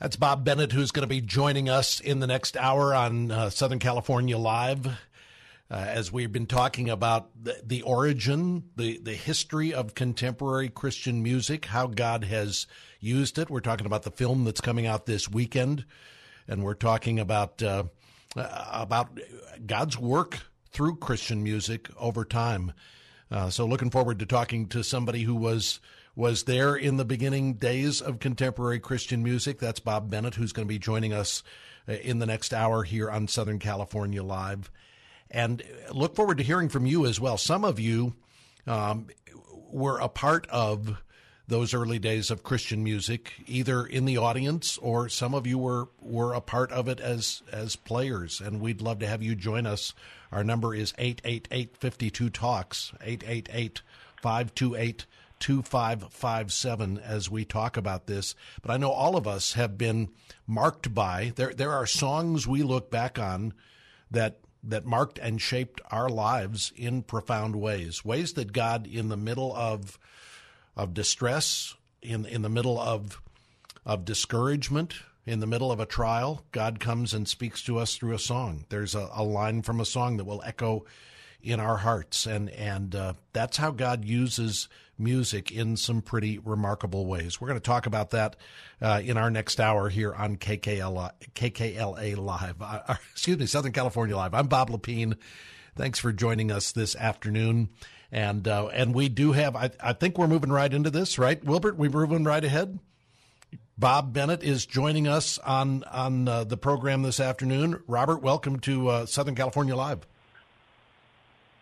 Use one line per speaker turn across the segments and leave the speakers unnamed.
That's Bob Bennett, who's going to be joining us in the next hour on uh, Southern California Live. Uh, as we've been talking about the, the, origin, the, the history of contemporary Christian music, how God has used it. We're talking about the film that's coming out this weekend, and we're talking about uh, about God's work through Christian music over time. Uh, so, looking forward to talking to somebody who was was there in the beginning days of contemporary Christian music. That's Bob Bennett, who's going to be joining us uh, in the next hour here on Southern California Live. And look forward to hearing from you as well. Some of you um, were a part of those early days of Christian music, either in the audience or some of you were were a part of it as as players. And we'd love to have you join us. Our number is 888 52 Talks, 888 528 2557 as we talk about this. But I know all of us have been marked by there there are songs we look back on that that marked and shaped our lives in profound ways. Ways that God in the middle of of distress, in in the middle of of discouragement, in the middle of a trial, God comes and speaks to us through a song. There's a, a line from a song that will echo in our hearts, and and uh, that's how God uses music in some pretty remarkable ways. We're going to talk about that uh, in our next hour here on KKL, KKLA Live. Uh, excuse me, Southern California Live. I'm Bob Lepine. Thanks for joining us this afternoon. And uh, and we do have. I, I think we're moving right into this, right, Wilbert? We're moving right ahead. Bob Bennett is joining us on on uh, the program this afternoon. Robert, welcome to uh, Southern California Live.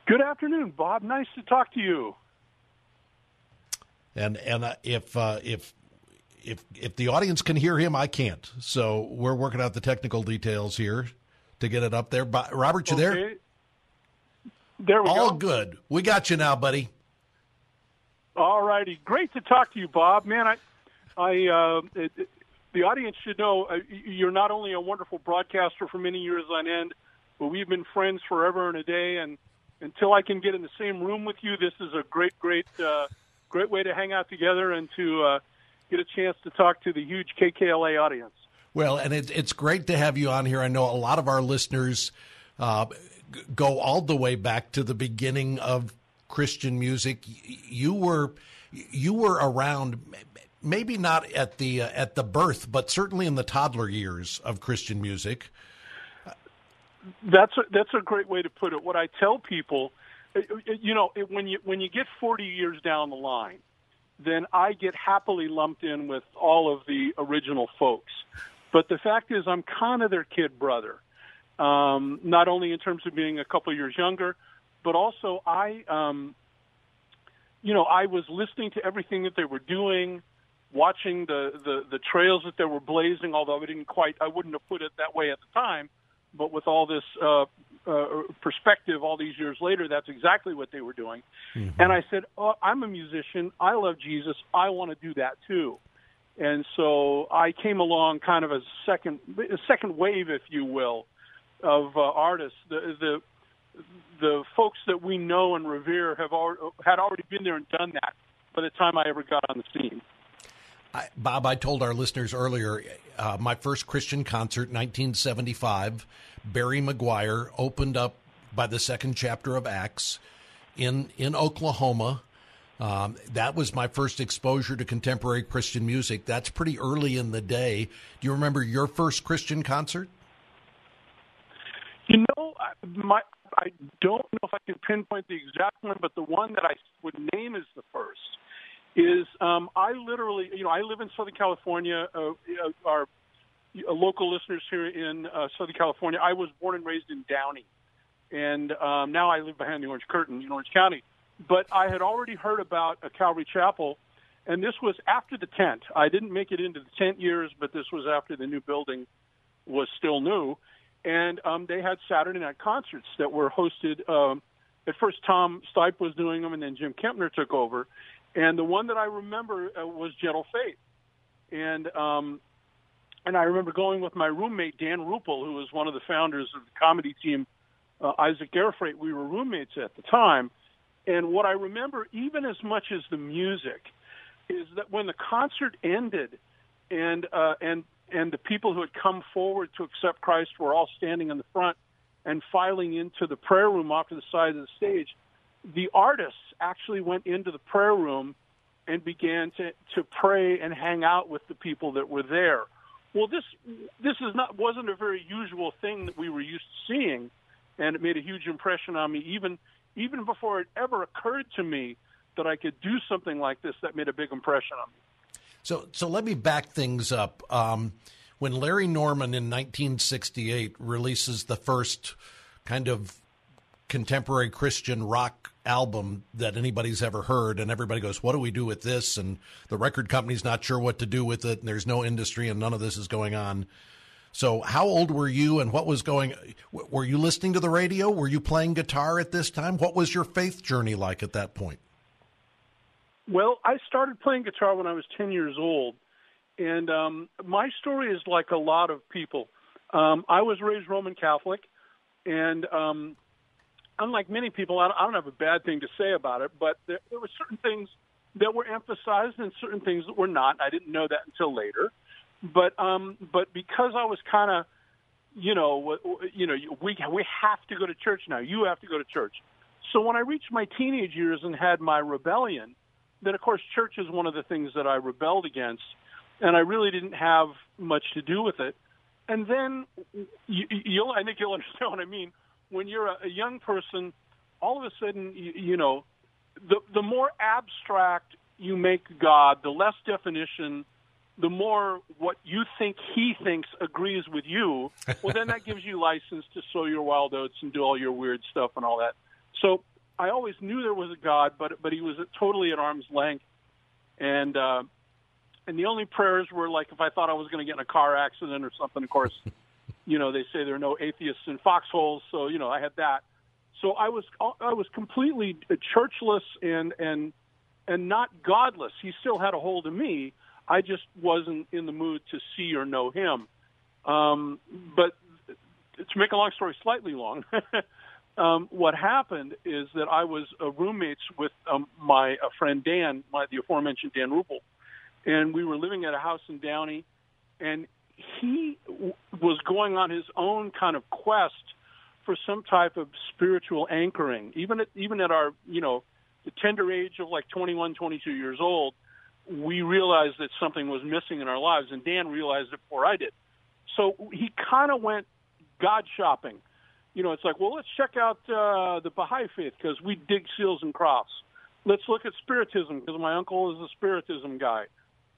Good afternoon, Bob. Nice to talk to you.
And and uh, if uh, if if if the audience can hear him, I can't. So we're working out the technical details here to get it up there. But Robert, you okay. there?
There we
All
go.
good. We got you now, buddy.
All righty. Great to talk to you, Bob. Man, I, I, uh, it, it, the audience should know uh, you're not only a wonderful broadcaster for many years on end, but we've been friends forever and a day. And until I can get in the same room with you, this is a great, great, uh, great way to hang out together and to uh, get a chance to talk to the huge KKLA audience.
Well, and it, it's great to have you on here. I know a lot of our listeners uh, go all the way back to the beginning of Christian music. You were you were around, maybe not at the uh, at the birth, but certainly in the toddler years of Christian music.
That's a, that's a great way to put it. What I tell people, uh, uh, you know, when you when you get 40 years down the line, then I get happily lumped in with all of the original folks. But the fact is, I'm kind of their kid brother. Um, not only in terms of being a couple years younger, but also I, um, you know, I was listening to everything that they were doing, watching the, the the trails that they were blazing. Although I didn't quite, I wouldn't have put it that way at the time but with all this uh, uh, perspective all these years later, that's exactly what they were doing. Mm-hmm. And I said, oh, I'm a musician. I love Jesus. I want to do that too. And so I came along kind of a second, a second wave, if you will, of uh, artists. The, the the folks that we know and revere have al- had already been there and done that by the time I ever got on the scene.
I, Bob, I told our listeners earlier, uh, my first Christian concert, 1975, Barry McGuire opened up by the second chapter of Acts in in Oklahoma. Um, that was my first exposure to contemporary Christian music. That's pretty early in the day. Do you remember your first Christian concert?
You know, my I don't know if I can pinpoint the exact one, but the one that I would name as the first is um, I literally, you know, I live in Southern California. Uh, uh, our uh, local listeners here in uh, Southern California, I was born and raised in Downey, and um, now I live behind the Orange Curtain in Orange County. But I had already heard about a Calvary Chapel, and this was after the tent. I didn't make it into the tent years, but this was after the new building was still new, and um, they had Saturday night concerts that were hosted. Um, at first, Tom Stipe was doing them, and then Jim Kempner took over. And the one that I remember uh, was Gentle Faith, and um, and I remember going with my roommate Dan Ruppel, who was one of the founders of the comedy team, uh, Isaac Airfreight. We were roommates at the time, and what I remember, even as much as the music, is that when the concert ended, and uh, and and the people who had come forward to accept Christ were all standing in the front and filing into the prayer room off to the side of the stage. The artists actually went into the prayer room and began to, to pray and hang out with the people that were there. Well, this this is not wasn't a very usual thing that we were used to seeing, and it made a huge impression on me. Even even before it ever occurred to me that I could do something like this, that made a big impression on me.
So, so let me back things up. Um, when Larry Norman in 1968 releases the first kind of contemporary Christian rock album that anybody's ever heard, and everybody goes, "What do we do with this?" and the record company's not sure what to do with it, and there's no industry, and none of this is going on. So, how old were you, and what was going? Were you listening to the radio? Were you playing guitar at this time? What was your faith journey like at that point?
Well, I started playing guitar when I was 10 years old. And um, my story is like a lot of people. Um, I was raised Roman Catholic, and um, unlike many people, I don't have a bad thing to say about it, but there, there were certain things that were emphasized and certain things that were not. I didn't know that until later. But um, but because I was kind of, you know, you know, we we have to go to church now. You have to go to church. So when I reached my teenage years and had my rebellion, then of course church is one of the things that I rebelled against, and I really didn't have much to do with it. And then you, you'll, I think you'll understand what I mean. When you're a, a young person, all of a sudden, you, you know, the the more abstract you make God, the less definition, the more what you think He thinks agrees with you. Well, then that gives you license to sow your wild oats and do all your weird stuff and all that. So I always knew there was a God, but but he was totally at arm's length, and uh, and the only prayers were like if I thought I was going to get in a car accident or something. Of course, you know they say there are no atheists in foxholes, so you know I had that. So I was I was completely churchless and and and not godless. He still had a hold of me. I just wasn't in the mood to see or know him. Um, but to make a long story slightly long, um, what happened is that I was uh, roommates with um, my uh, friend Dan, my, the aforementioned Dan Ruppel, and we were living at a house in Downey, and he w- was going on his own kind of quest for some type of spiritual anchoring. Even at even at our you know the tender age of like 21, 22 years old, we realized that something was missing in our lives, and Dan realized it before I did. So he kind of went God shopping you know, it's like, well, let's check out uh, the Baha'i faith because we dig seals and crofts. Let's look at Spiritism because my uncle is a Spiritism guy.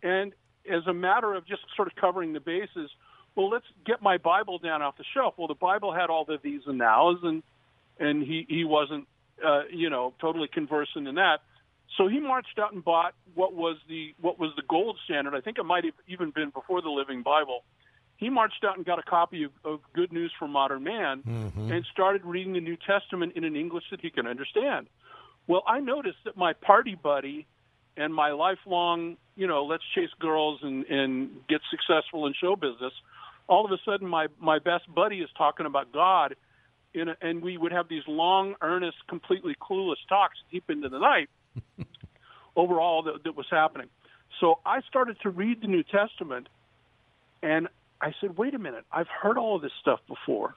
And as a matter of just sort of covering the bases, well, let's get my Bible down off the shelf. Well, the Bible had all the these and nows, and and he he wasn't, uh, you know, totally conversant in that. So he marched out and bought what was the what was the gold standard. I think it might have even been before the Living Bible he marched out and got a copy of, of Good News for Modern Man mm-hmm. and started reading the New Testament in an English that he can understand. Well, I noticed that my party buddy and my lifelong, you know, let's chase girls and, and get successful in show business, all of a sudden my, my best buddy is talking about God in a, and we would have these long, earnest, completely clueless talks deep into the night over all that, that was happening. So I started to read the New Testament and I said, wait a minute, I've heard all of this stuff before.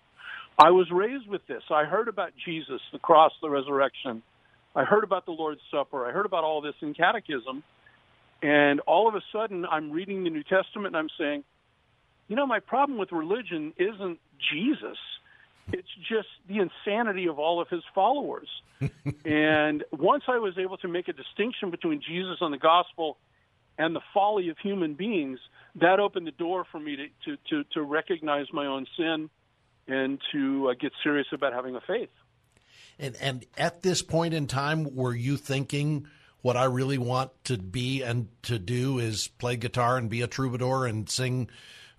I was raised with this. I heard about Jesus, the cross, the resurrection. I heard about the Lord's Supper. I heard about all this in catechism. And all of a sudden, I'm reading the New Testament and I'm saying, you know, my problem with religion isn't Jesus. It's just the insanity of all of his followers. and once I was able to make a distinction between Jesus and the gospel and the folly of human beings, that opened the door for me to, to, to, to recognize my own sin and to uh, get serious about having a faith.
And, and at this point in time, were you thinking, what I really want to be and to do is play guitar and be a troubadour and sing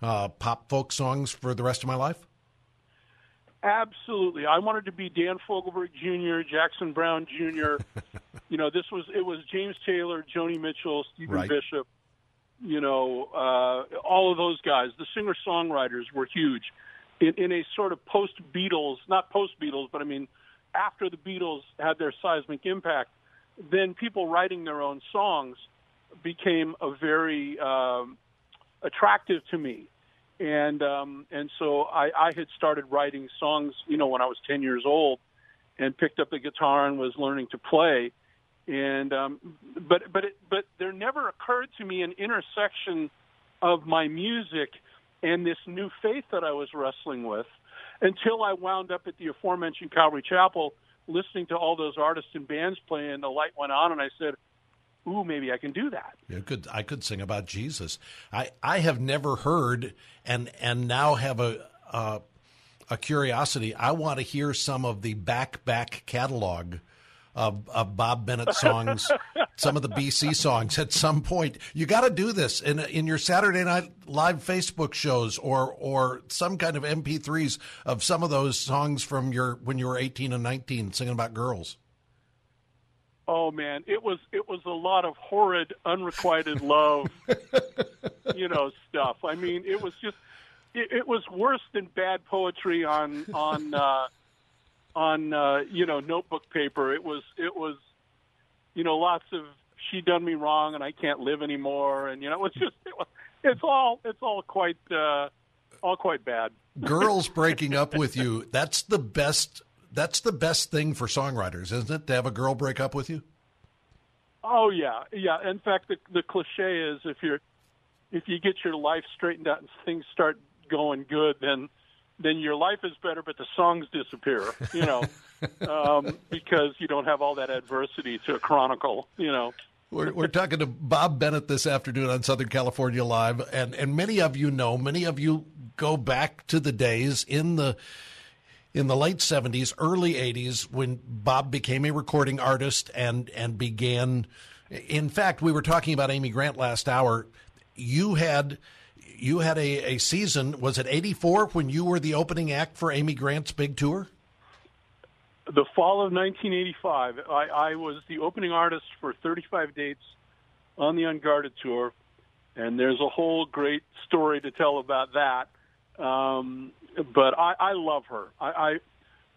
uh, pop folk songs for the rest of my life?
Absolutely. I wanted to be Dan Fogelberg Jr., Jackson Browne Jr. you know, this was it was James Taylor, Joni Mitchell, Stephen
Right.
Bishop. You know, uh, all of those guys. The singer songwriters were huge in, in a sort of post Beatles, not post Beatles, but I mean after the Beatles had their seismic impact. Then people writing their own songs became a very um, attractive to me. And um, and so I, I had started writing songs, you know, when I was ten years old, and picked up the guitar and was learning to play, and um, but but it, but there never occurred to me an intersection of my music and this new faith that I was wrestling with until I wound up at the aforementioned Calvary Chapel, listening to all those artists and bands play, and the light went on, and I said, "Ooh, maybe I can do that."
Yeah, could I could sing about Jesus. I, I have never heard and and now have a uh, a curiosity. I want to hear some of the back back catalog of of Bob Bennett songs, some of the BC songs. At some point, you got to do this in in your Saturday Night Live Facebook shows or or some kind of MP3s of some of those songs from your when you were eighteen and nineteen, singing about girls.
Oh man, it was it was a lot of horrid, unrequited love, you know, stuff. I mean, it was just it, it was worse than bad poetry on on uh, on uh, you know notebook paper. It was it was you know lots of she done me wrong and I can't live anymore, and you know it was just it was, it's all it's all quite uh, all quite bad.
girls breaking up with you that's the best that's the best thing for songwriters isn't it to have a girl break up with you
Oh yeah, yeah. In fact, the the cliche is if you're if you get your life straightened out and things start going good, then then your life is better, but the songs disappear. You know, um, because you don't have all that adversity to chronicle. You know.
we're, we're talking to bob bennett this afternoon on southern california live and and many of you know many of you go back to the days in the in the late 70s early 80s when bob became a recording artist and and began in fact we were talking about amy grant last hour you had you had a, a season was it 84 when you were the opening act for amy grant's big tour
The fall of 1985, I, I was the opening artist for 35 dates on the Unguarded tour, and there's a whole great story to tell about that. Um, but I, I love her. I, I,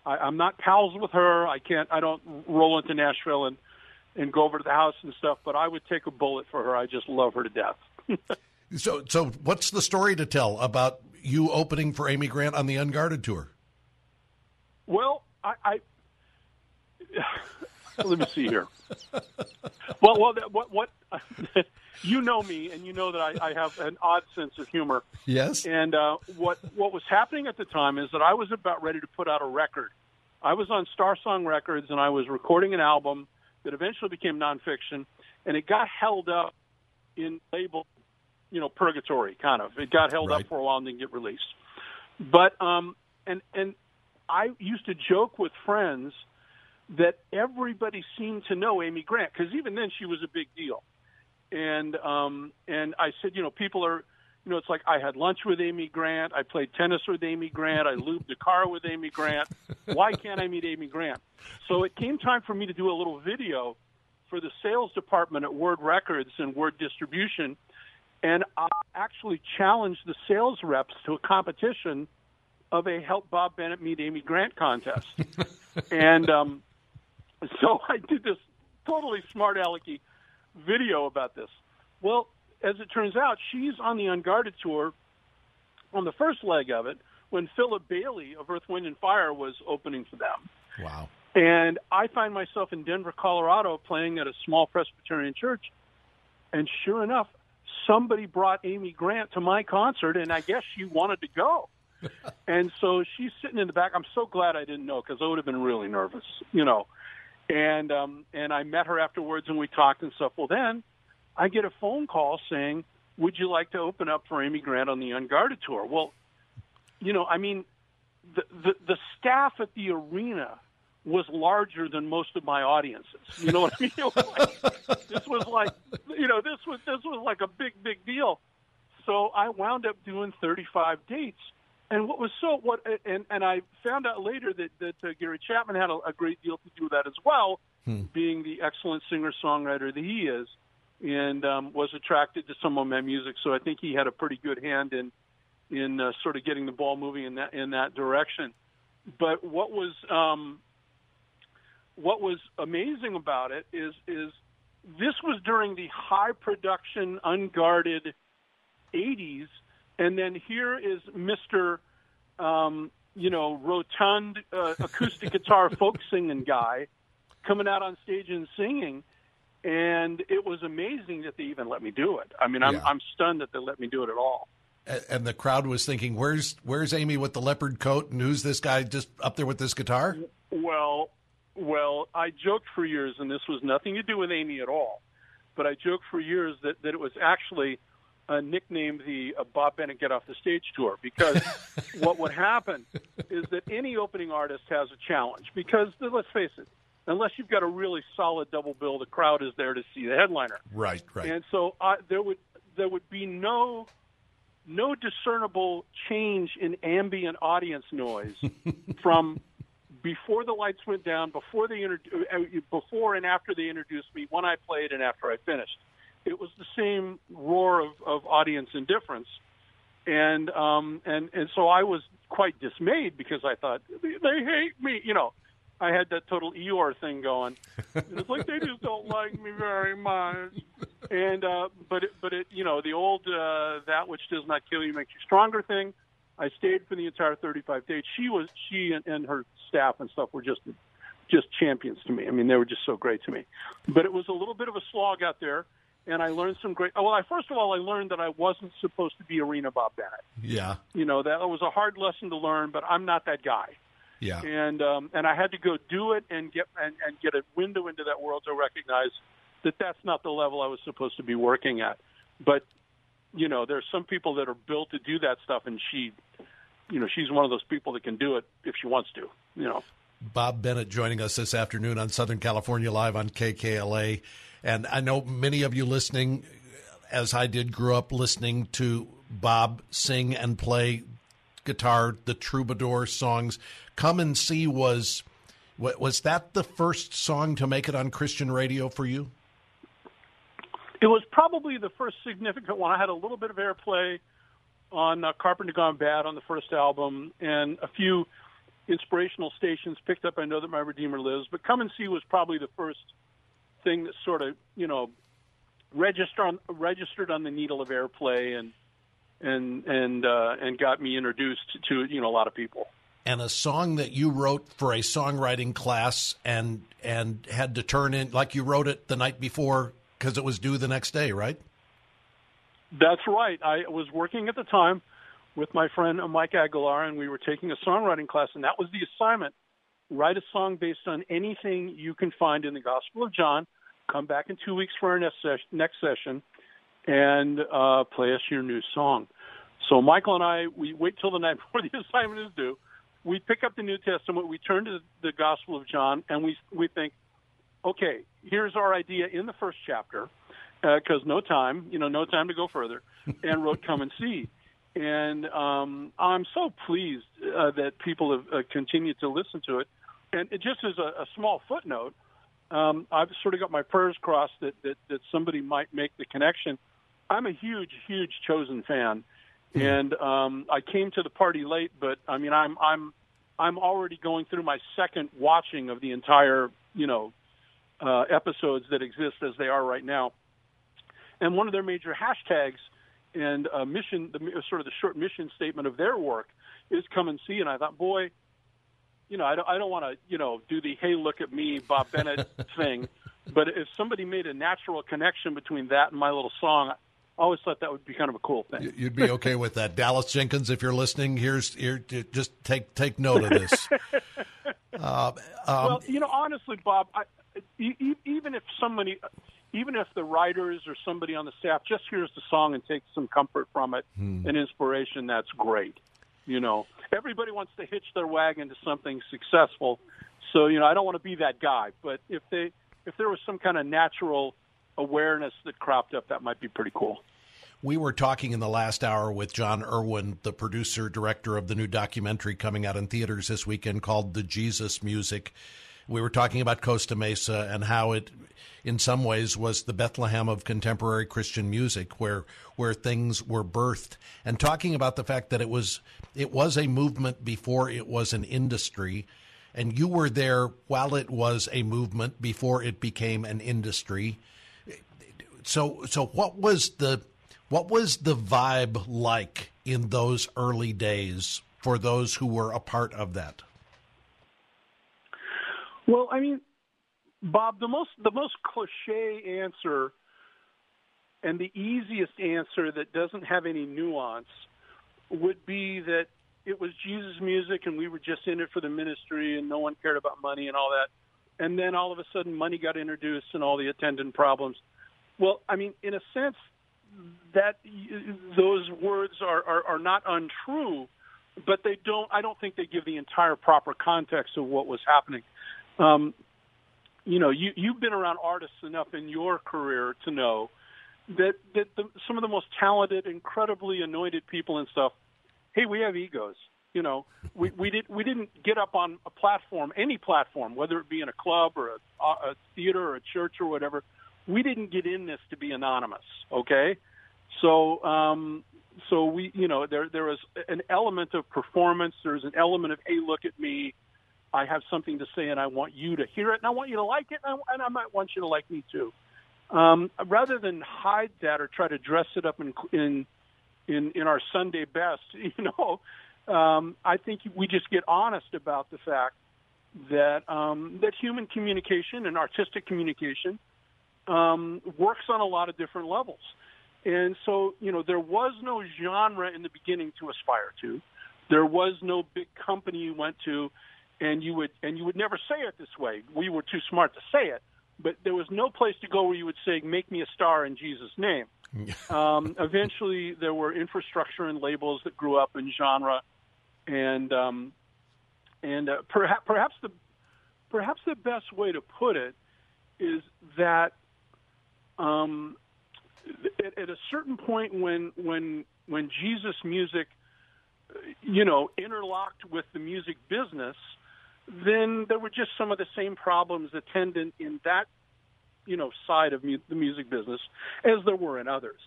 I, I'm not pals with her. I can't. I don't roll into Nashville and and go over to the house and stuff. But I would take a bullet for her. I just love her to death.
So, so what's the story to tell about you opening for Amy Grant on the Unguarded tour?
Well, I, I let me see here. Well, well, that- what what you know me, and you know that I, I have an odd sense of humor.
Yes.
And uh, what what was happening at the time is that I was about ready to put out a record. I was on Star Song Records, and I was recording an album that eventually became nonfiction, and it got held up in label, you know, purgatory kind of. It got held
Right.
up for a while and didn't get released. But um, and and I used to joke with friends that everybody seemed to know Amy Grant because even then she was a big deal. And um, and I said, you know, people are, you know, it's like I had lunch with Amy Grant, I played tennis with Amy Grant, I lubed the car with Amy Grant. Why can't I meet Amy Grant? So it came time for me to do a little video for the sales department at Word Records and Word Distribution, and I actually challenged the sales reps to a competition of a Help Bob Bennett Meet Amy Grant contest. and um, so I did this totally smart alecky video about this. Well, as it turns out, she's on the Unguarded tour on the first leg of it when Philip Bailey of Earth, Wind, and Fire was opening for them.
Wow.
And I find myself in Denver, Colorado, playing at a small Presbyterian church. And sure enough, somebody brought Amy Grant to my concert, and I guess she wanted to go. and so she's sitting in the back. I'm so glad I didn't know because I would have been really nervous, you know. And um, and I met her afterwards, and we talked and stuff. Well, then I get a phone call saying, "Would you like to open up for Amy Grant on the Unguarded tour?" Well, you know, I mean, the the, the staff at the arena was larger than most of my audiences. You know what I mean? Like, this was like, you know, this was this was like a big big deal. So I wound up doing 35 dates. And what was so what and and I found out later that that uh, Gary Chapman had a, a great deal to do with that as well, hmm. being the excellent singer songwriter that he is, and um, was attracted to some of my music. So I think he had a pretty good hand in in uh, sort of getting the ball moving in that in that direction. But what was um, what was amazing about it is is this was during the high production, unguarded '80s, and then here is Mister, um, you know, rotund uh, acoustic guitar folk singing guy coming out on stage and singing. And it was amazing that they even let me do it. I mean, I'm, yeah. I'm stunned that they let me do it at all
and the crowd was thinking, "Where's Where's Amy with the leopard coat, and who's this guy just up there with this guitar?"
Well, well, I joked for years, and this was nothing to do with Amy at all, but I joked for years that that it was actually uh, nicknamed the uh, Bob Bennett Get Off the Stage tour because what would happen is that any opening artist has a challenge because let's face it, unless you've got a really solid double bill, the crowd is there to see the headliner.
Right, right.
And so uh, there would there would be no no discernible change in ambient audience noise from before the lights went down, before they uh, before and after they introduced me, when I played and after I finished. It was the same roar of, of audience indifference, and um, and and so I was quite dismayed because I thought they hate me, you know. I had that total Eeyore thing going. it's like they just don't like me very much. And uh, but it, but it you know the old uh, that which does not kill you makes you stronger thing. I stayed for the entire 35 days. She was she and, and her staff and stuff were just just champions to me. I mean they were just so great to me. But it was a little bit of a slog out there. And I learned some great. Well, I first of all, I learned that I wasn't supposed to be arena Bob Bennett.
Yeah,
you know that was a hard lesson to learn. But I'm not that guy.
Yeah.
And um, and I had to go do it and get and, and get a window into that world to recognize that that's not the level I was supposed to be working at. But you know, there's some people that are built to do that stuff, and she, you know, she's one of those people that can do it if she wants to. You know.
Bob Bennett joining us this afternoon on Southern California Live on KKLA. And I know many of you listening, as I did, grew up listening to Bob sing and play guitar, the troubadour songs. Come and See was was that the first song to make it on Christian radio for you?
It was probably the first significant one. I had a little bit of airplay on uh, Carpenter Gone Bad on the first album, and a few inspirational stations picked up I Know That My Redeemer Lives. But Come and See was probably the first thing that sort of, you know, registered on, registered on the needle of airplay and and and uh, and got me introduced to you know a lot of people.
And a song that you wrote for a songwriting class and and had to turn in like you wrote it the night before because it was due the next day, right?
That's right. I was working at the time with my friend Mike Aguilar, and we were taking a songwriting class, and that was the assignment: write a song based on anything you can find in the Gospel of John. Come back in two weeks for our next session, next session and uh, play us your new song. So Michael and I, we wait till the night before the assignment is due. We pick up the New Testament, we turn to the Gospel of John, and we we think, okay, here's our idea in the first chapter, because uh, no time, you know, no time to go further, and wrote "Come and See." And um, I'm so pleased uh, that people have uh, continued to listen to it. And it just as a, a small footnote, um, I've sort of got my prayers crossed that, that that somebody might make the connection I'm a huge, huge Chosen fan, mm-hmm. and um, I came to the party late, but I mean, I'm I'm I'm already going through my second watching of the entire, you know, uh, episodes that exist as they are right now. And one of their major hashtags and uh, mission, the sort of the short mission statement of their work is "Come and see." And I thought, boy, you know, I don't, I don't want to, you know, do the "Hey, look at me, Bob Bennett" thing. But if somebody made a natural connection between that and my little song, I always thought that would be kind of a cool thing.
You'd be okay with that, Dallas Jenkins. If you're listening, here's here. Just take take note of this.
uh, um, well, you know, honestly, Bob, I, even if somebody, even if the writers or somebody on the staff just hears the song and takes some comfort from it hmm. and inspiration, that's great. You know, everybody wants to hitch their wagon to something successful. So you know, I don't want to be that guy, but if they if there was some kind of natural awareness that cropped up, that might be pretty cool.
We were talking in the last hour with Jon Erwin, the producer director of the new documentary coming out in theaters this weekend called The Jesus Music. We were talking about Costa Mesa and how it, in some ways, was the Bethlehem of contemporary Christian music, where where things were birthed, and talking about the fact that it was it was a movement before it was an industry, and you were there while it was a movement before it became an industry. So, so what was the what was the vibe like in those early days for those who were a part of that?
Well, I mean, Bob, the most the most cliche answer and the easiest answer that doesn't have any nuance would be that it was Jesus music and we were just in it for the ministry and no one cared about money and all that. And then all of a sudden money got introduced and all the attendant problems. Well, I mean, in a sense, that those words are, are, are not untrue, but they don't. I don't think they give the entire proper context of what was happening. Um, you know, you you've been around artists enough in your career to know that that the, some of the most talented, incredibly anointed people and stuff. Hey, we have egos. You know, we we did we didn't get up on a platform, any platform, whether it be in a club or a, a theater or a church or whatever we didn't get in this to be anonymous, okay? So, um, so we, you know, there there is an element of performance. There's an element of, hey, look at me. I have something to say, and I want you to hear it, and I want you to like it, and I, and I might want you to like me too. Um, rather than hide that or try to dress it up in in in, in our Sunday best, you know, um, I think we just get honest about the fact that um, that human communication and artistic communication um, works on a lot of different levels. And so, you know, there was no genre in the beginning to aspire to. There was no big company you went to, and you would and you would never say it this way. We were too smart to say it, but there was no place to go where you would say, "Make me a star in Jesus' name." um, eventually, there were infrastructure and labels that grew up in genre, and um, and uh, perhaps perhaps the perhaps the best way to put it is that um, at, at a certain point when when when Jesus music, you know, interlocked with the music business, then there were just some of the same problems attendant in that you know side of mu- the music business as there were in others.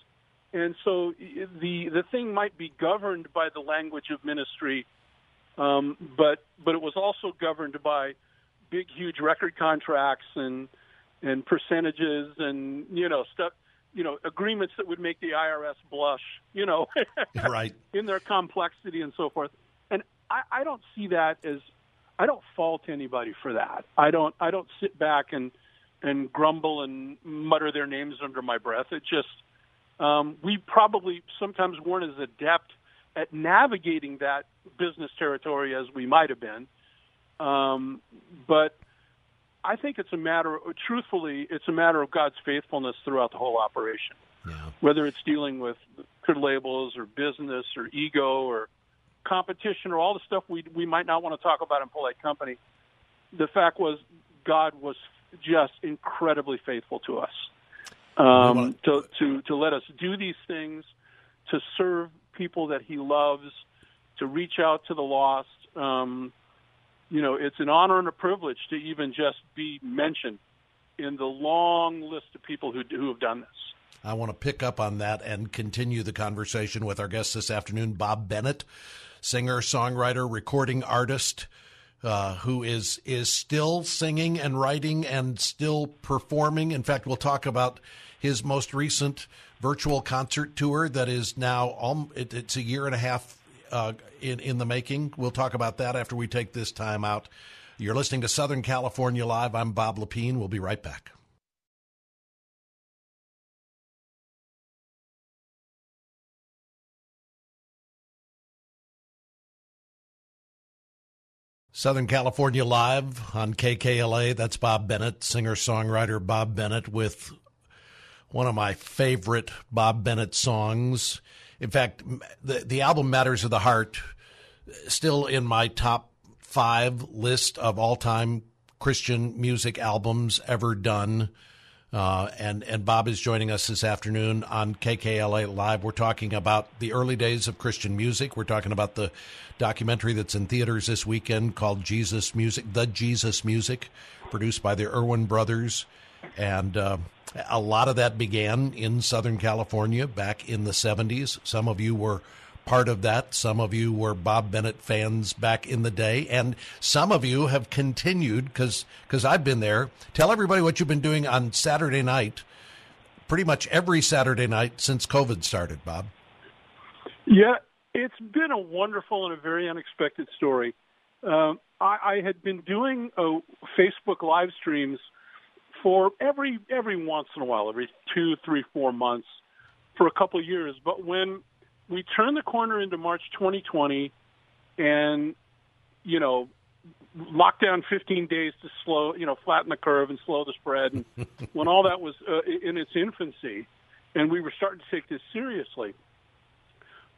And so the the thing might be governed by the language of ministry, um, but but it was also governed by big, huge record contracts and and percentages and you know stuff you know agreements that would make the IRS blush you know
right
in their complexity and so forth and I, I don't see that as I don't fault anybody for that I don't I don't sit back and and grumble and mutter their names under my breath it just um, we probably sometimes weren't as adept at navigating that business territory as we might have been um, but I think it's a matter, truthfully, it's a matter of God's faithfulness throughout the whole operation.
Yeah.
Whether it's dealing with good labels or business or ego or competition or all the stuff we we might not want to talk about in polite company, the fact was God was just incredibly faithful to us. Um, to to to let us do these things, to serve people that He loves, to reach out to the lost. Um, you know, it's an honor and a privilege to even just be mentioned in the long list of people who, who have done this.
I want to pick up on that and continue the conversation with our guest this afternoon, Bob Bennett, singer, songwriter, recording artist, uh, who is is still singing and writing and still performing. In fact, we'll talk about his most recent virtual concert tour that is now it, it's a year and a half uh, in in the making. We'll talk about that after we take this time out. You're listening to Southern California Live. I'm Bob Lepine. We'll be right back. Southern California Live on KKLA. That's Bob Bennett, singer songwriter Bob Bennett, with one of my favorite Bob Bennett songs. In fact, the the album Matters of the Heart still in my top five list of all time Christian music albums ever done. Uh, and and Bob is joining us this afternoon on KKLA Live. We're talking about the early days of Christian music. We're talking about the documentary that's in theaters this weekend called Jesus Music, The Jesus Music, produced by the Erwin Brothers, and uh, a lot of that began in Southern California back in the '70s. Some of you were part of that. Some of you were Bob Bennett fans back in the day, and some of you have continued because because I've been there. Tell everybody what you've been doing on Saturday night, pretty much every Saturday night since COVID started, Bob.
Yeah, it's been a wonderful and a very unexpected story. Um, I, I had been doing uh, Facebook live streams for every every once in a while, every two, three, four months for a couple of years. But when we turned the corner into March 2020, and you know, lockdown 15 days to slow, you know, flatten the curve and slow the spread. And when all that was uh, in its infancy, and we were starting to take this seriously,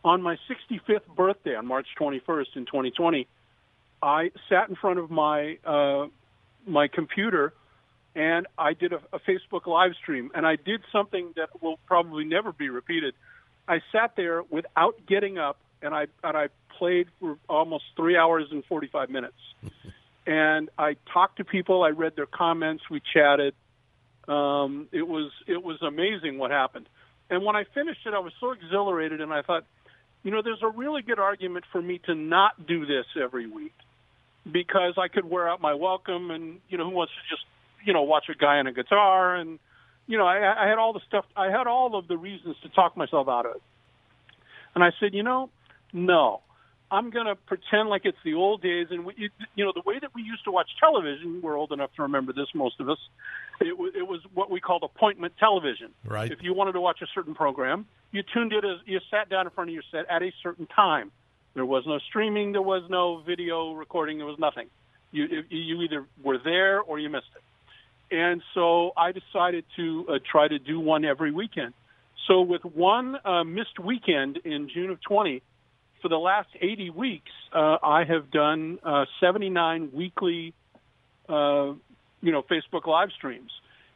on my 65th birthday on March 21st in 2020, I sat in front of my uh, my computer and I did a, a Facebook live stream, and I did something that will probably never be repeated. I sat there without getting up, and I and I played for almost three hours and forty five minutes. and I talked to people. I read their comments. We chatted. Um, it was it was amazing what happened. And when I finished it, I was so exhilarated, and I thought, you know, there's a really good argument for me to not do this every week because I could wear out my welcome, and you know, who wants to just you know watch a guy on a guitar and you know, I, I had all the stuff. I had all of the reasons to talk myself out of it. And I said, you know, no, I'm going to pretend like it's the old days. And we, you know, the way that we used to watch television, we're old enough to remember this, most of us. It was, it was what we called appointment television.
Right.
If you wanted to watch a certain program, you tuned it as you sat down in front of your set at a certain time. There was no streaming. There was no video recording. There was nothing. You you either were there or you missed it. And so I decided to uh, try to do one every weekend. So with one uh, missed weekend in June of 20, for the last 80 weeks, uh, I have done uh, 79 weekly, uh, you know, Facebook live streams.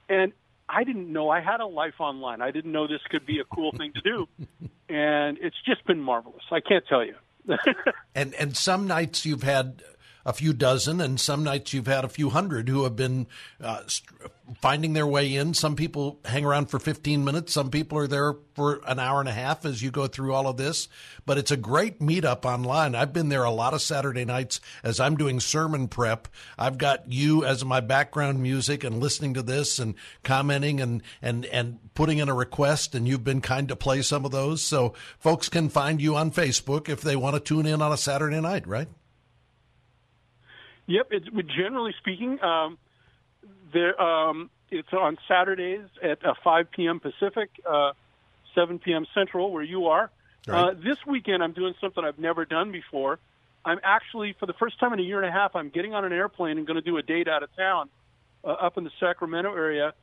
And I didn't know I had a life online. I didn't know this could be a cool thing to do. And it's just been marvelous. I can't tell you.
and and some nights you've had a few dozen, and some nights you've had a few hundred who have been uh, finding their way in. Some people hang around for 15 minutes. Some people are there for an hour and a half as you go through all of this. But it's a great meetup online. I've been there a lot of Saturday nights as I'm doing sermon prep. I've got you as my background music and listening to this and commenting and, and, and putting in a request. And you've been kind to play some of those. So folks can find you on Facebook if they want to tune in on a Saturday night, right?
Yep, it's generally speaking, um, there um, it's on Saturdays at uh, 5 p.m. Pacific, uh, 7 p.m. Central, where you are. Right. Uh, this weekend, I'm doing something I've never done before. I'm actually, for the first time in a year and a half, I'm getting on an airplane and going to do a date out of town, uh, up in the Sacramento area.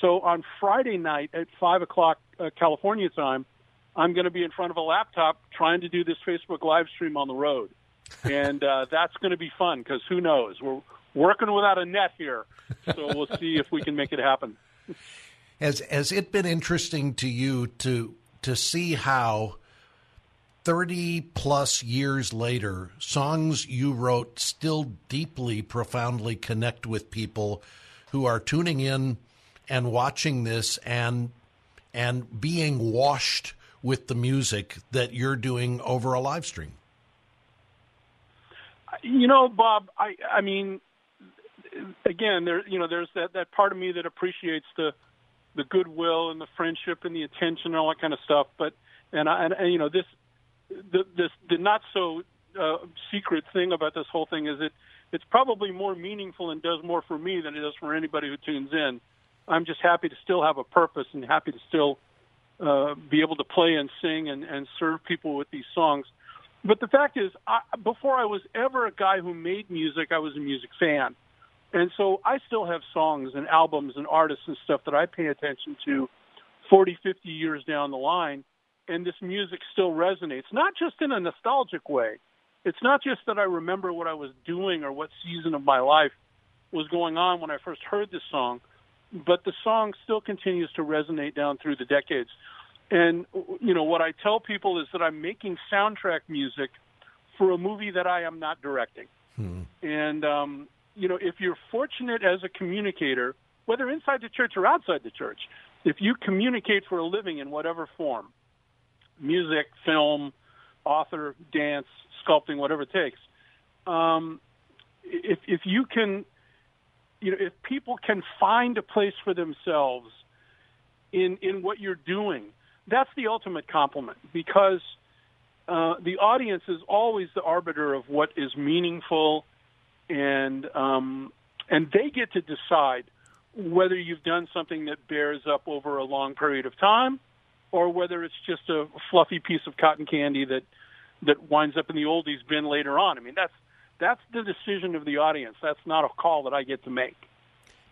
So on Friday night at five o'clock uh, California time, I'm going to be in front of a laptop trying to do this Facebook live stream on the road and uh, that's going to be fun because who knows? We're working without a net here, so we'll see if we can make it happen.
Has has it been interesting to you to to see how 30 plus years later songs you wrote still deeply profoundly connect with people who are tuning in and watching this and and being washed with the music that you're doing over a live stream
you know, Bob, I I mean, again, there you know, there's that that part of me that appreciates the the goodwill and the friendship and the attention and all that kind of stuff. But and I and, and you know this the this the not so uh, secret thing about this whole thing is it it's probably more meaningful and does more for me than it does for anybody who tunes in. I'm just happy to still have a purpose and happy to still uh, be able to play and sing and, and serve people with these songs. But the fact is, I, before I was ever a guy who made music, I was a music fan. And so I still have songs and albums and artists and stuff that I pay attention to 40, 50 years down the line. And this music still resonates, not just in a nostalgic way. It's not just that I remember what I was doing or what season of my life. was going on when I first heard this song, but the song still continues to resonate down through the decades. And you know what I tell people is that I'm making soundtrack music for a movie that I am not directing. Hmm. And um, you know, if you're fortunate as a communicator, whether inside the church or outside the church, if you communicate for a living in whatever form, music, film, author, dance, sculpting, whatever it takes, um, if if you can, you know, if people can find a place for themselves in in what you're doing, that's the ultimate compliment because uh, the audience is always the arbiter of what is meaningful, and um, and they get to decide whether you've done something that bears up over a long period of time, or whether it's just a fluffy piece of cotton candy that that winds up in the oldies bin later on. I mean, that's that's the decision of the audience. That's not a call that I get to make.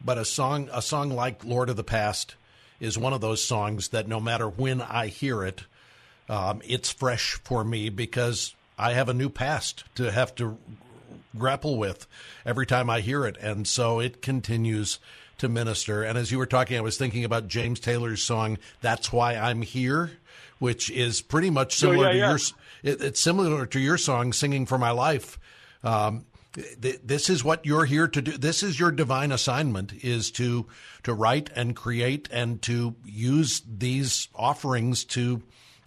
But a song, a song like "Lord of the Past," is one of those songs that no matter when I hear it, um, it's fresh for me because I have a new past to have to grapple with every time I hear it, and so it continues to minister. And as you were talking, I was thinking about James Taylor's song "That's Why I'm Here." Which is pretty much similar oh, yeah, to yeah. your. It, it's similar to your song "Singing for My Life," um, this is what you're here to do. This is your divine assignment: is to to write and create and to use these offerings to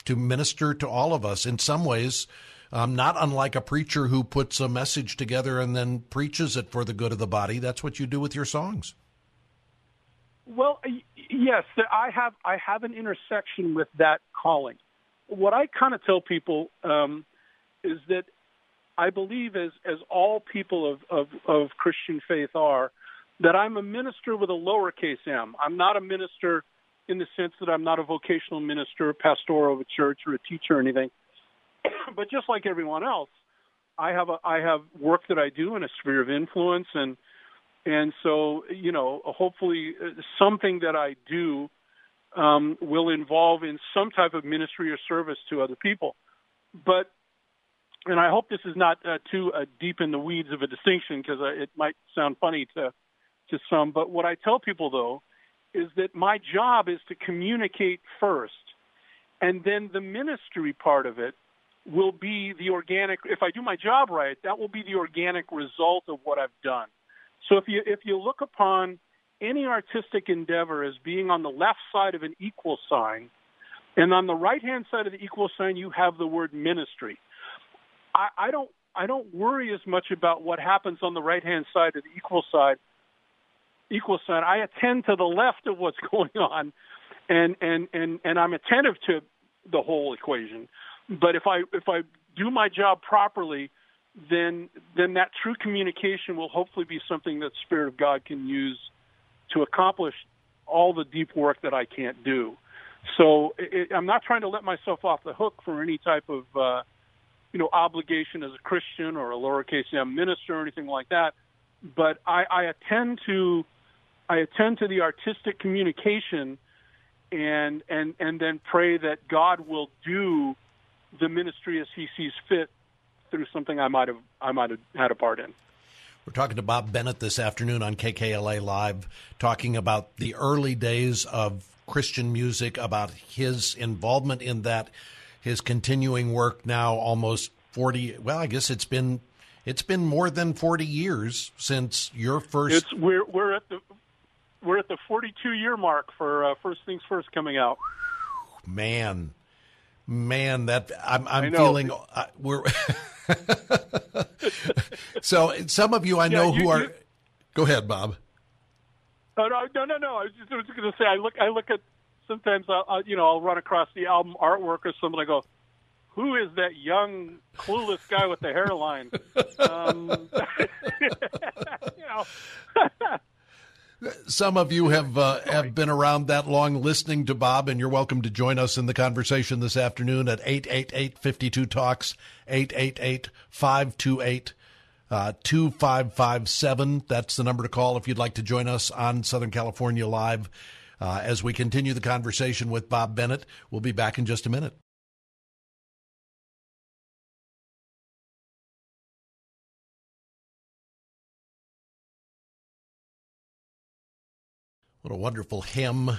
to minister to all of us. In some ways, um, not unlike a preacher who puts a message together and then preaches it for the good of the body. That's what you do with your songs.
Well, yes, I have. I have an intersection with that calling. What I kind of tell people um, is that I believe, as as all people of, of of Christian faith are, that I'm a minister with a lowercase m. I'm not a minister in the sense that I'm not a vocational minister, pastor of a church, or a teacher or anything. but just like everyone else, I have a I have work that I do in a sphere of influence, and and so you know, hopefully, uh, something that I do um, will involve in some type of ministry or service to other people. But and I hope this is not uh, too uh, deep in the weeds of a distinction because uh, it might sound funny to to some. But what I tell people though is that my job is to communicate first, and then the ministry part of it will be the organic. If I do my job right, that will be the organic result of what I've done. So if you if you look upon any artistic endeavor as being on the left side of an equal sign, and on the right hand side of the equal sign you have the word ministry. I, I don't I don't worry as much about what happens on the right hand side of the equal side equal sign. I attend to the left of what's going on and and and and I'm attentive to the whole equation. But if I if I do my job properly, then then that true communication will hopefully be something that Spirit of God can use to accomplish all the deep work that I can't do. So it, I'm not trying to let myself off the hook for any type of uh, you know, obligation as a Christian or a lowercase m minister or anything like that. But I, I attend to I attend to the artistic communication and and and then pray that God will do the ministry as He sees fit through something I might have I might have had a part in.
We're talking to Bob Bennett this afternoon on KKLA Live, talking about the early days of Christian music, about his involvement in that his continuing work now almost 40 well i guess it's been it's been more than 40 years since your first
it's we're we're at the we're at the 42 year mark for uh, first things first coming out
man man that i'm i'm feeling uh, we're so some of you i know yeah, you, who are you, go ahead bob
Oh, no, no, no, no. I was just, just going to say, I look, I look at sometimes I'll, I'll, you know I'll run across the album artwork or something. I go, who is that young clueless guy with the hairline? um.
Some of you have uh, have been around that long listening to Bob, and you're welcome to join us in the conversation this afternoon at 888-52 Talks, 888-528 uh, 2557. That's the number to call if you'd like to join us on Southern California Live. Uh, as we continue the conversation with Bob Bennett, we'll be back in just a minute. What a wonderful hymn.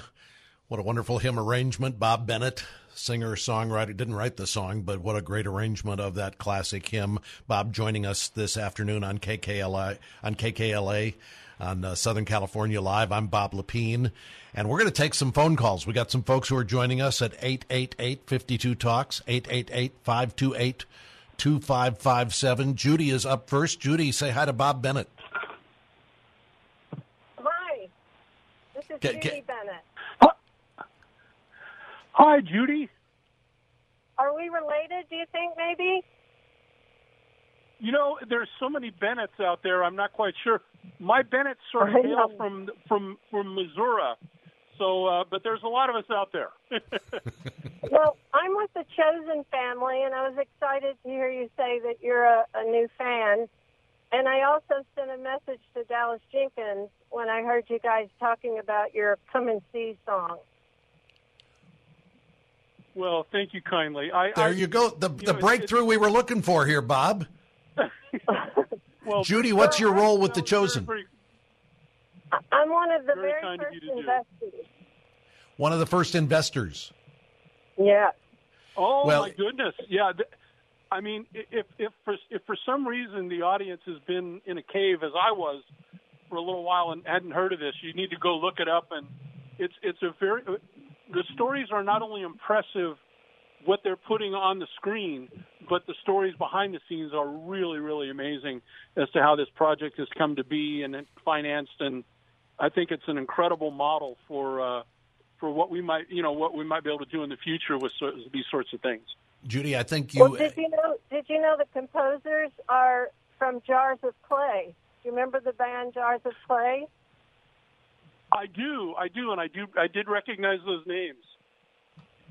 What a wonderful hymn arrangement, Bob Bennett singer, songwriter, didn't write the song, but what a great arrangement of that classic hymn. Bob joining us this afternoon on KKLA, on KKLA on uh, Southern California Live. I'm Bob Lepine and we're going to take some phone calls. We got some folks who are joining us at 888-52 Talks, 888-528-2557. Judy is up first. Judy, say hi to Bob Bennett.
Hi, this is Judy Bennett.
Hi, Judy.
Are we related, do you think, maybe?
You know, there's so many Bennetts out there. I'm not quite sure. My Bennett sort of hail from from from Missouri. So, uh, but there's a lot of us out there.
Well, I'm with the Chosen family, and I was excited to hear you say that you're a, a new fan. And I also sent a message to Dallas Jenkins when I heard you guys talking about your Come and See song.
Well, thank you kindly. I,
There
I,
you go. The,
you
the
know, it's-
breakthrough we were looking for here, Bob.
Well,
Judy, what's your role with The Chosen?
very-
I'm one of the
Very
very,
kind of
first
you
investors.
One of the first investors.
Yeah.
Oh
Well-
my goodness! Yeah, th- I mean, if if for if for some reason the audience has been in a cave as I was for a little while and hadn't heard of this, you need to go look it up. And it's it's a very the stories are not only impressive what they're putting on the screen, but the stories behind the scenes are really really amazing as to how this project has come to be and it financed. And I think it's an incredible model for. Uh, for what we might, you know, what we might be able to do in the future with so, these sorts of things.
Judy, I think you.
Well, did you know? Did you know the composers are from Jars of Clay? Do you remember the band Jars of Clay?
I do, I do, and I do, I did recognize those names.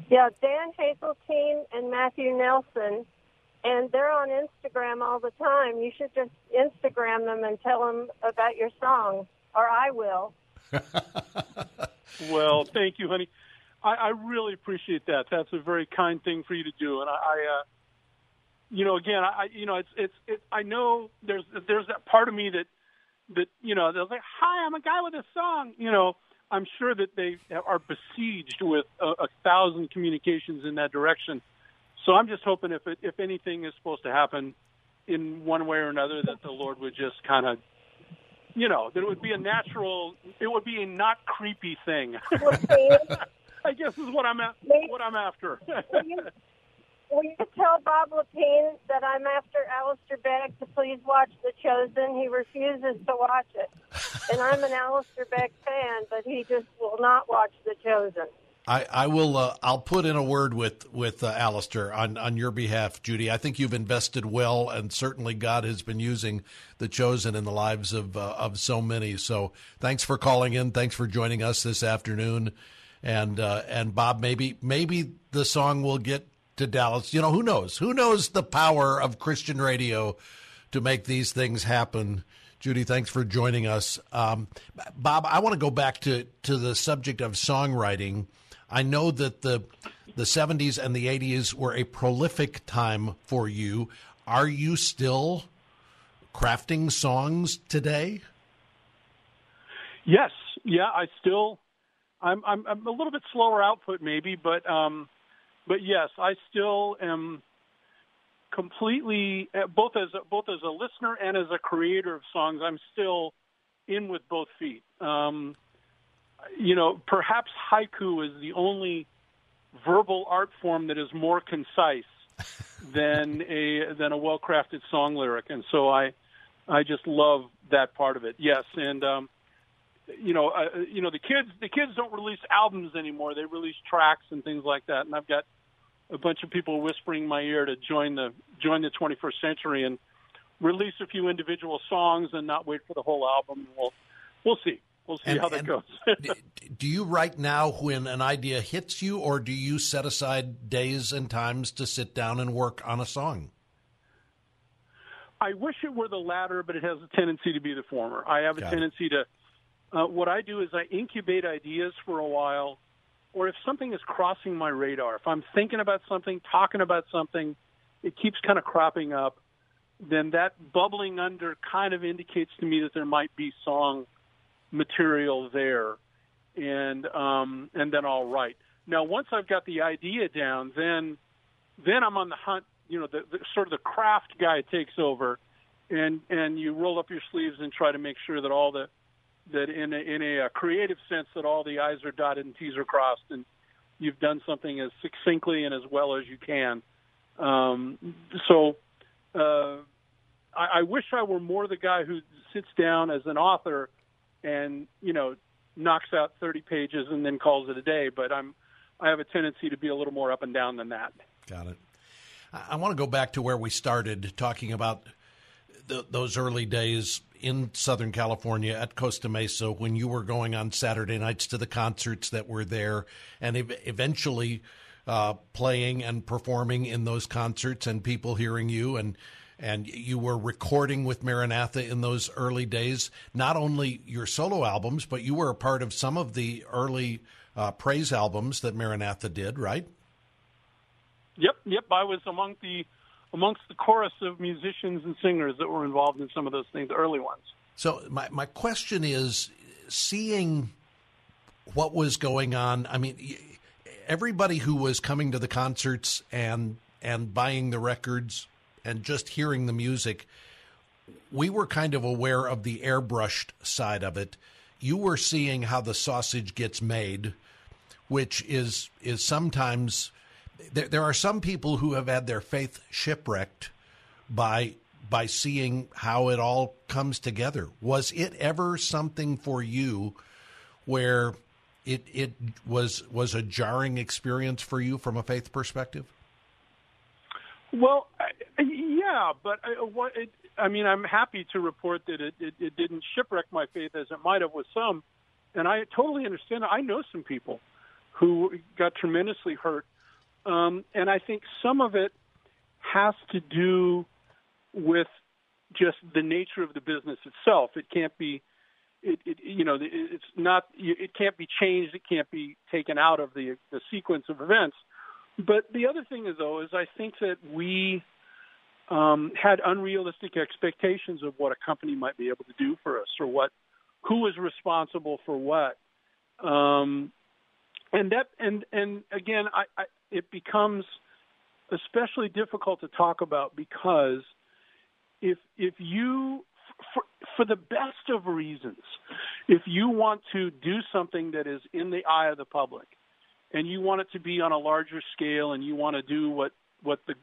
Yeah, Dan Haseltine and Matthew Nelson, and they're on Instagram all the time. You should just Instagram them and tell them about your song, or I will.
Well, thank you, honey. I, I really appreciate that. That's a very kind thing for you to do, and I, I uh, you know, again, I, I- you know, it's, it's, it, I know there's, there's that part of me that, that, you know, they're like, hi, I'm a guy with a song, you know. I'm sure that they are besieged with a, a thousand communications in that direction. So I'm just hoping if it, if anything is supposed to happen in one way or another, that the Lord would just kind of, you know, that it would be a natural, it would be a not creepy thing. I guess is what I'm a- what I'm after.
Will you, tell Bob Lepine that I'm after Alistair Begg to please watch The Chosen? He refuses to watch it. And I'm an Alistair Begg fan, but he just will not watch The Chosen.
I, I will. Uh, I'll put in a word with with uh, Alistair on on your behalf, Judy. I think you've invested well, and certainly God has been using the chosen in the lives of uh, of so many. So thanks for calling in. Thanks for joining us this afternoon, and uh, and Bob, maybe maybe the song will get to Dallas. You know, who knows? Who knows the power of Christian radio to make these things happen? Judy, thanks for joining us. Um, Bob, I want to go back to, to the subject of songwriting. I know that the the 70s and the 80s were a prolific time for you. Are you still crafting songs today?
Yes, yeah, I still, I'm, I'm, I'm a little bit slower output maybe, but, um, but yes, I still am completely uh, both as a, both as a listener and as a creator of songs. I'm still in with both feet. Um, you know, perhaps haiku is the only verbal art form that is more concise than a than a well crafted song lyric, and so I I just love that part of it. Yes, and um, you know, uh, you know, the kids the kids don't release albums anymore; they release tracks and things like that. And I've got a bunch of people whispering in my ear to join the join the 21st century and release a few individual songs and not wait for the whole album. We'll we'll see. We'll see
And-
how that goes.
Do you write now when an idea hits you, or do you set aside days and times to sit down and work on a song?
I wish it were the latter, but it has a tendency to be the former. I have a
Got it.
tendency to. Uh, what I do is I incubate ideas for a while, or if something is crossing my radar, if I'm thinking about something, talking about something, it keeps kind of cropping up. Then that bubbling under kind of indicates to me that there might be song material there. and um, and then I'll write. Now, once I've got the idea down, then then I'm on the hunt. You know, the, the sort of the craft guy takes over, and and you roll up your sleeves and try to make sure that all the that in a, in a, creative sense that all the I's are dotted and T's are crossed, and you've done something as succinctly and as well as you can. Um, so uh, I, I wish I were more the guy who sits down as an author and you know knocks out 30 pages and then calls it a day. But I'm I have a tendency to be a little more up and down than that.
Got it. I want to go back to where we started talking about the, those early days in Southern California at Costa Mesa when you were going on Saturday nights to the concerts that were there and eventually uh, playing and performing in those concerts and people hearing you and and you were recording with Maranatha in those early days. Not only your solo albums, but you were a part of some of the early uh, praise albums that Maranatha did, right?
Yep, yep. I was among the amongst the chorus of musicians and singers that were involved in some of those things, early ones.
So my my question is, seeing what was going on. I mean, everybody who was coming to the concerts and and buying the records and just hearing the music, we were kind of aware of the airbrushed side of it. You were seeing how the sausage gets made, which is is sometimes there, there are some people who have had their faith shipwrecked by by seeing how it all comes together. Was it ever something for you where it it was was a jarring experience for you from a faith perspective?
Well, yeah, but I, uh, what it, I mean, I'm happy to report that it, it, it didn't shipwreck my faith as it might have with some, and I totally understand. I know some people who got tremendously hurt um, and I think some of it has to do with just the nature of the business itself. It can't be, it, it you know, it's not, it can't be changed. It can't be taken out of the the sequence of events. But the other thing is, though, is I think that we um, had unrealistic expectations of what a company might be able to do for us, or what, who is responsible for what. Um, and that and and again I it becomes especially difficult to talk about because if if you for, for the best of reasons if you want to do something that is in the eye of the public and you want it to be on a larger scale and you want to do what what the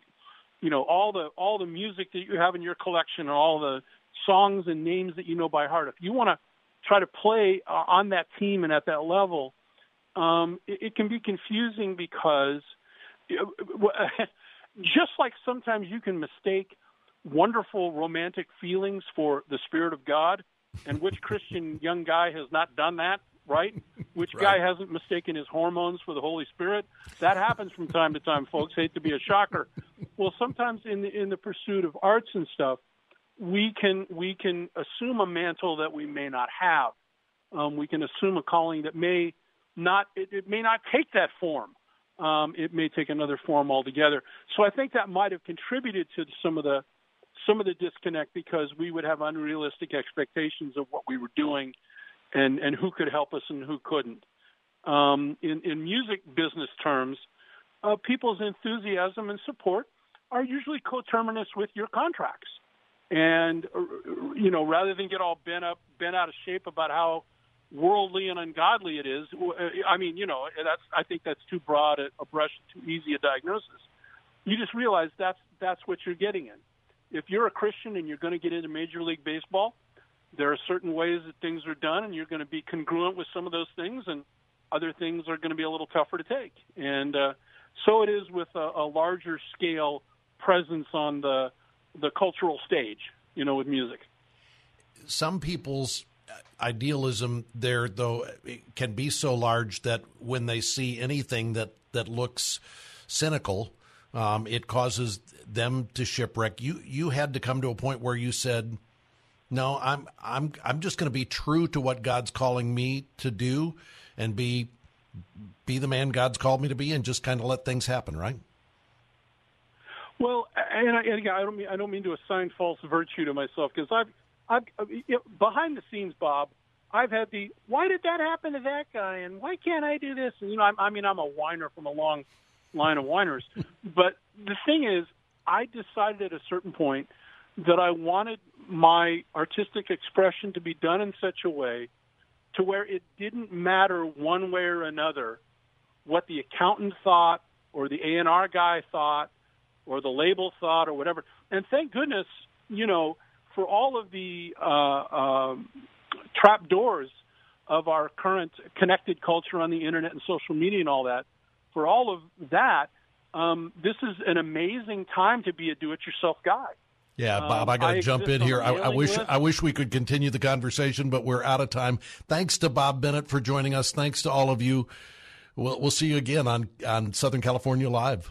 you know all the all the music that you have in your collection and all the songs and names that you know by heart if you want to try to play uh, on that team and at that level um, it, it can be confusing because just like sometimes you can mistake wonderful romantic feelings for the Spirit of God, and which Christian young guy has not done that, right? Which right. guy hasn't mistaken his hormones for the Holy Spirit? That happens from time to time, folks. Hate to be a shocker. Well, sometimes in the in the pursuit of arts and stuff, we can we can assume a mantle that we may not have. Um, we can assume a calling that may not it, it may not take that form. Um, it may take another form altogether. So I think that might have contributed to some of the some of the disconnect because we would have unrealistic expectations of what we were doing and and who could help us and who couldn't. Um, in in music business terms, uh, people's enthusiasm and support are usually coterminous with your contracts. And uh, you know, rather than get all bent up, bent out of shape about how worldly and ungodly it is. I mean, you know, that's I think that's too broad a, a brush, too easy a diagnosis. You just realize that's that's what you're getting in. If you're a Christian and you're going to get into Major League Baseball, there are certain ways that things are done, and you're going to be congruent with some of those things, and other things are going to be a little tougher to take. And uh, so it is with a, a larger scale presence on the the cultural stage, you know, with music.
Some people's idealism there, though, can be so large that when they see anything that, that looks cynical, um, it causes them to shipwreck. You you had to come to a point where you said, "No, I'm I'm I'm just going to be true to what God's calling me to do, and be be the man God's called me to be, and just kind of let things happen." Right.
Well, and, I, and again, I don't mean I don't mean to assign false virtue to myself because I've I've, uh, you know, behind the scenes, Bob, I've had the why did that happen to that guy and why can't I do this? And you know, I, I mean, I'm a whiner from a long line of whiners, but the thing is, I decided at a certain point that I wanted my artistic expression to be done in such a way to where it didn't matter one way or another what the accountant thought or the A&R guy thought or the label thought or whatever. And thank goodness, you know, for all of the uh, uh, trap doors of our current connected culture on the internet and social media and all that, for all of that, um, this is an amazing time to be a do-it-yourself guy.
Yeah, Bob, I got to jump in here. I, I, wish list. I wish we could continue the conversation, but we're out of time. Thanks to Bob Bennett for joining us. Thanks to all of you. We'll, we'll see you again on on Southern California Live.